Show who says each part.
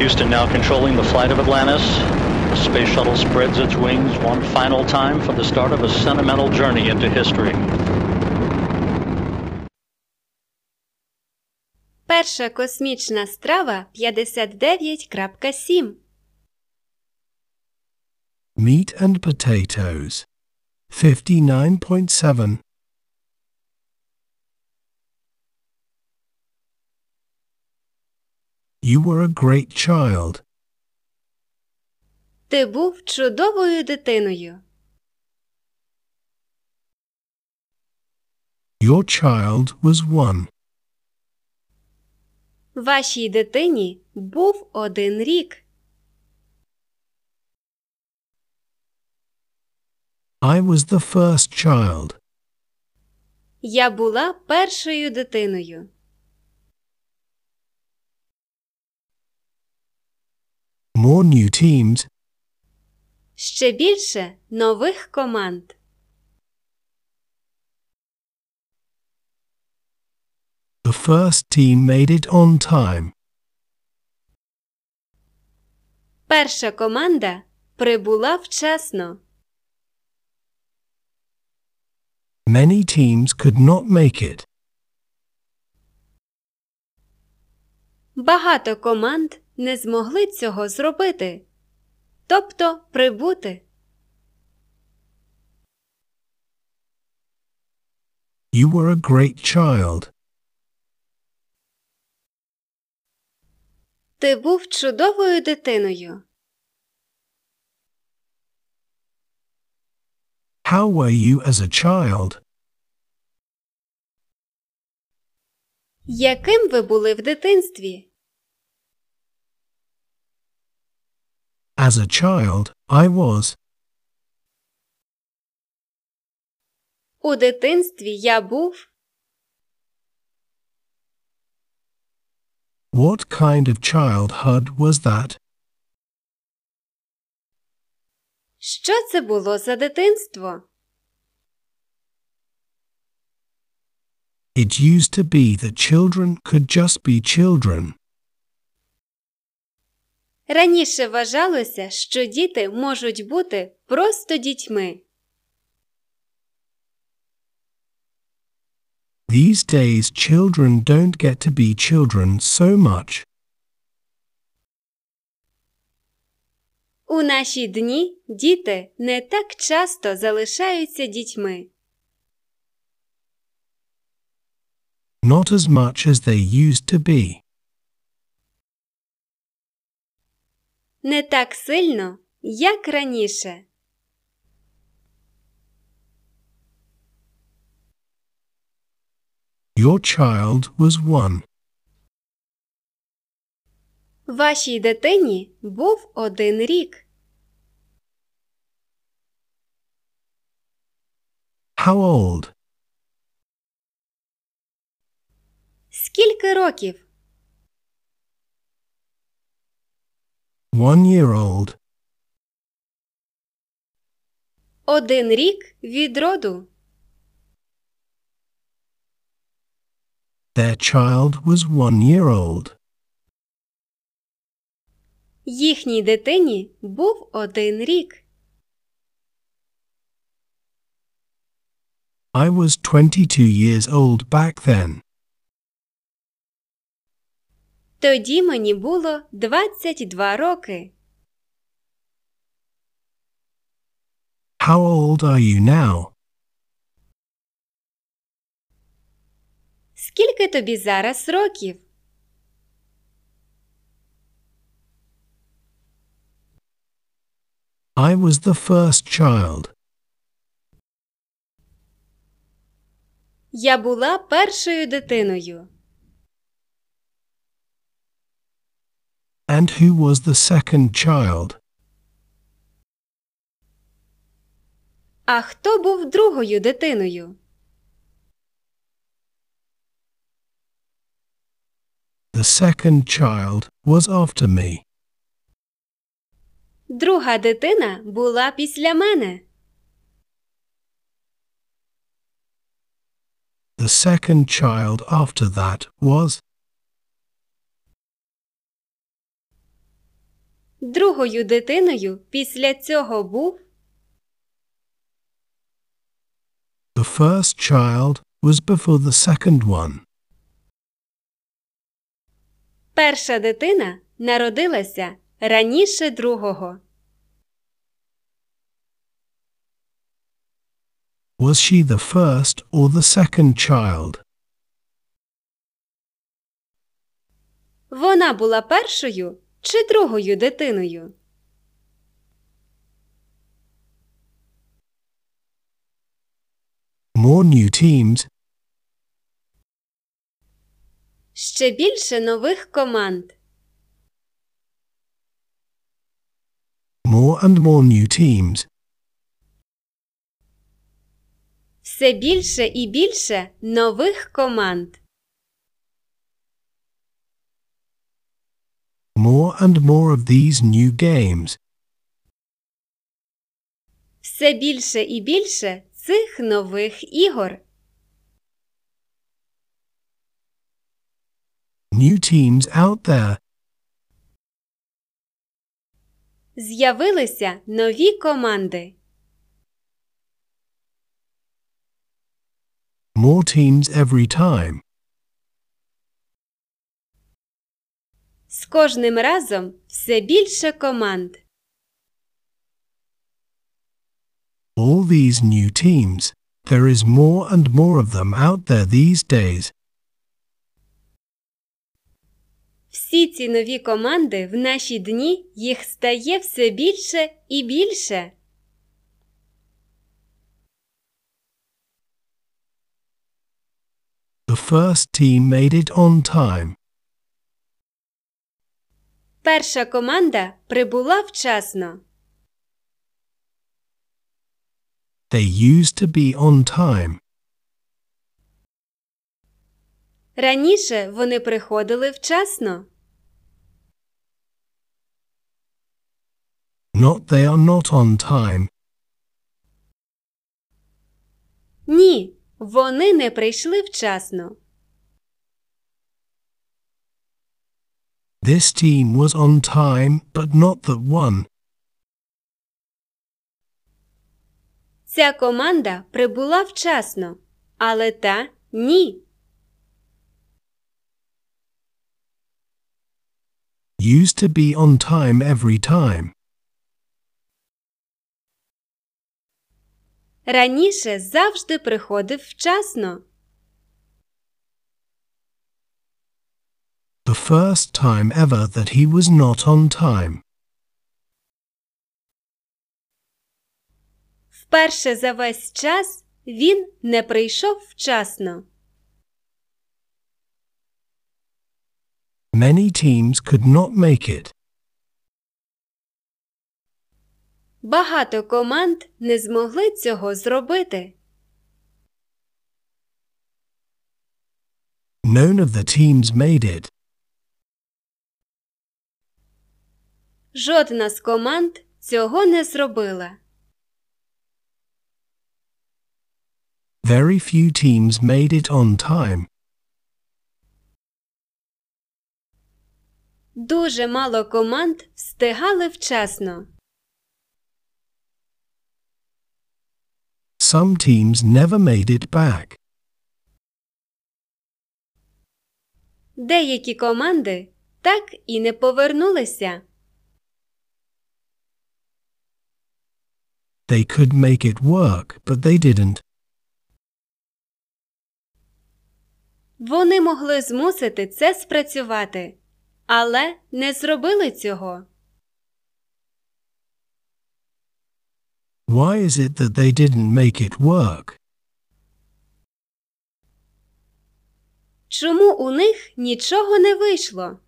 Speaker 1: Houston now controlling the flight of Atlantis. The space shuttle spreads its wings one final time for the start of a sentimental journey into history.
Speaker 2: Перша космічна страва 59.7.
Speaker 3: Meat and potatoes. 59.7. You were a great child.
Speaker 2: Ти був чудовою дитиною.
Speaker 3: Your child was one.
Speaker 2: Вашій дитині був один рік.
Speaker 3: I was the first child.
Speaker 2: Я була першою дитиною.
Speaker 3: More new teams.
Speaker 2: Ще більше нових команд.
Speaker 3: The first team made it on time.
Speaker 2: Перша команда прибула вчасно.
Speaker 3: Many teams could not make it.
Speaker 2: Багато команд не змогли цього зробити. Тобто прибути.
Speaker 3: You were a great child.
Speaker 2: Ти був чудовою дитиною.
Speaker 3: How were you as a child?
Speaker 2: Яким ви були в дитинстві?
Speaker 3: As a child, I was.
Speaker 2: У дитинстві я був.
Speaker 3: What kind of childhood was that?
Speaker 2: Що це було за дитинство?
Speaker 3: It used to be that children could just be children.
Speaker 2: Раніше вважалося, що діти можуть бути просто дітьми.
Speaker 3: These days, children don't get to be children so much.
Speaker 2: У наші дні діти не так часто залишаються дітьми.
Speaker 3: Not as much as they used to be.
Speaker 2: Не так сильно, як раніше.
Speaker 3: Your child was one.
Speaker 2: Вашій дитині був один рік.
Speaker 3: How old?
Speaker 2: Скільки років?
Speaker 3: One year old.
Speaker 2: Один рік від роду.
Speaker 3: Their child was one year old.
Speaker 2: Їхній дитині був один рік.
Speaker 3: I was 22 years old back then.
Speaker 2: Тоді мені було 22 роки.
Speaker 3: How old are you now?
Speaker 2: Скільки тобі зараз років?
Speaker 3: I was the first child.
Speaker 2: Я була першою дитиною.
Speaker 3: And who was the second child?
Speaker 2: А хто був другою дитиною?
Speaker 3: The second child was after me.
Speaker 2: Друга дитина була після мене.
Speaker 3: The second child after that was
Speaker 2: Другою дитиною після цього був
Speaker 3: The first child was before the second one.
Speaker 2: перша дитина народилася раніше другого.
Speaker 3: Was she the first or the second child?
Speaker 2: Вона була першою чи другою дитиною?
Speaker 3: More new teams,
Speaker 2: Ще більше нових команд.
Speaker 3: more and more new teams,
Speaker 2: Все більше і більше нових команд.
Speaker 3: More and more of these new games,
Speaker 2: Все більше і більше цих нових ігор.
Speaker 3: new teams out there,
Speaker 2: З'явилися нові команди.
Speaker 3: more teams every time,
Speaker 2: З кожним разом все більше команд.
Speaker 3: all these new teams. There is more and more of them out there these days.
Speaker 2: Всі ці нові команди в наші дні їх стає все більше і більше.
Speaker 3: The first team made it on time.
Speaker 2: Перша команда прибула вчасно.
Speaker 3: They used to be on time.
Speaker 2: Раніше вони приходили вчасно.
Speaker 3: Not they are not on time.
Speaker 2: Ні, вони не прийшли вчасно.
Speaker 3: This team was on time, but not that one.
Speaker 2: Ця команда прибула вчасно, але та ні.
Speaker 3: Used to be on time every time.
Speaker 2: Раніше завжди приходив вчасно.
Speaker 3: first time ever that he was not on time.
Speaker 2: Вперше за весь час він не прийшов вчасно.
Speaker 3: Many teams could not make it.
Speaker 2: Багато команд не змогли цього зробити.
Speaker 3: None of the teams made it.
Speaker 2: Жодна з команд цього не зробила.
Speaker 3: Very few teams made it on time.
Speaker 2: Дуже мало команд встигали вчасно.
Speaker 3: Some teams never made it back.
Speaker 2: Деякі команди так і не повернулися.
Speaker 3: They could make it work, but they didn't.
Speaker 2: Вони могли змусити це спрацювати, але не зробили цього.
Speaker 3: Why is it that they didn't make it work?
Speaker 2: Чому у них нічого не вийшло?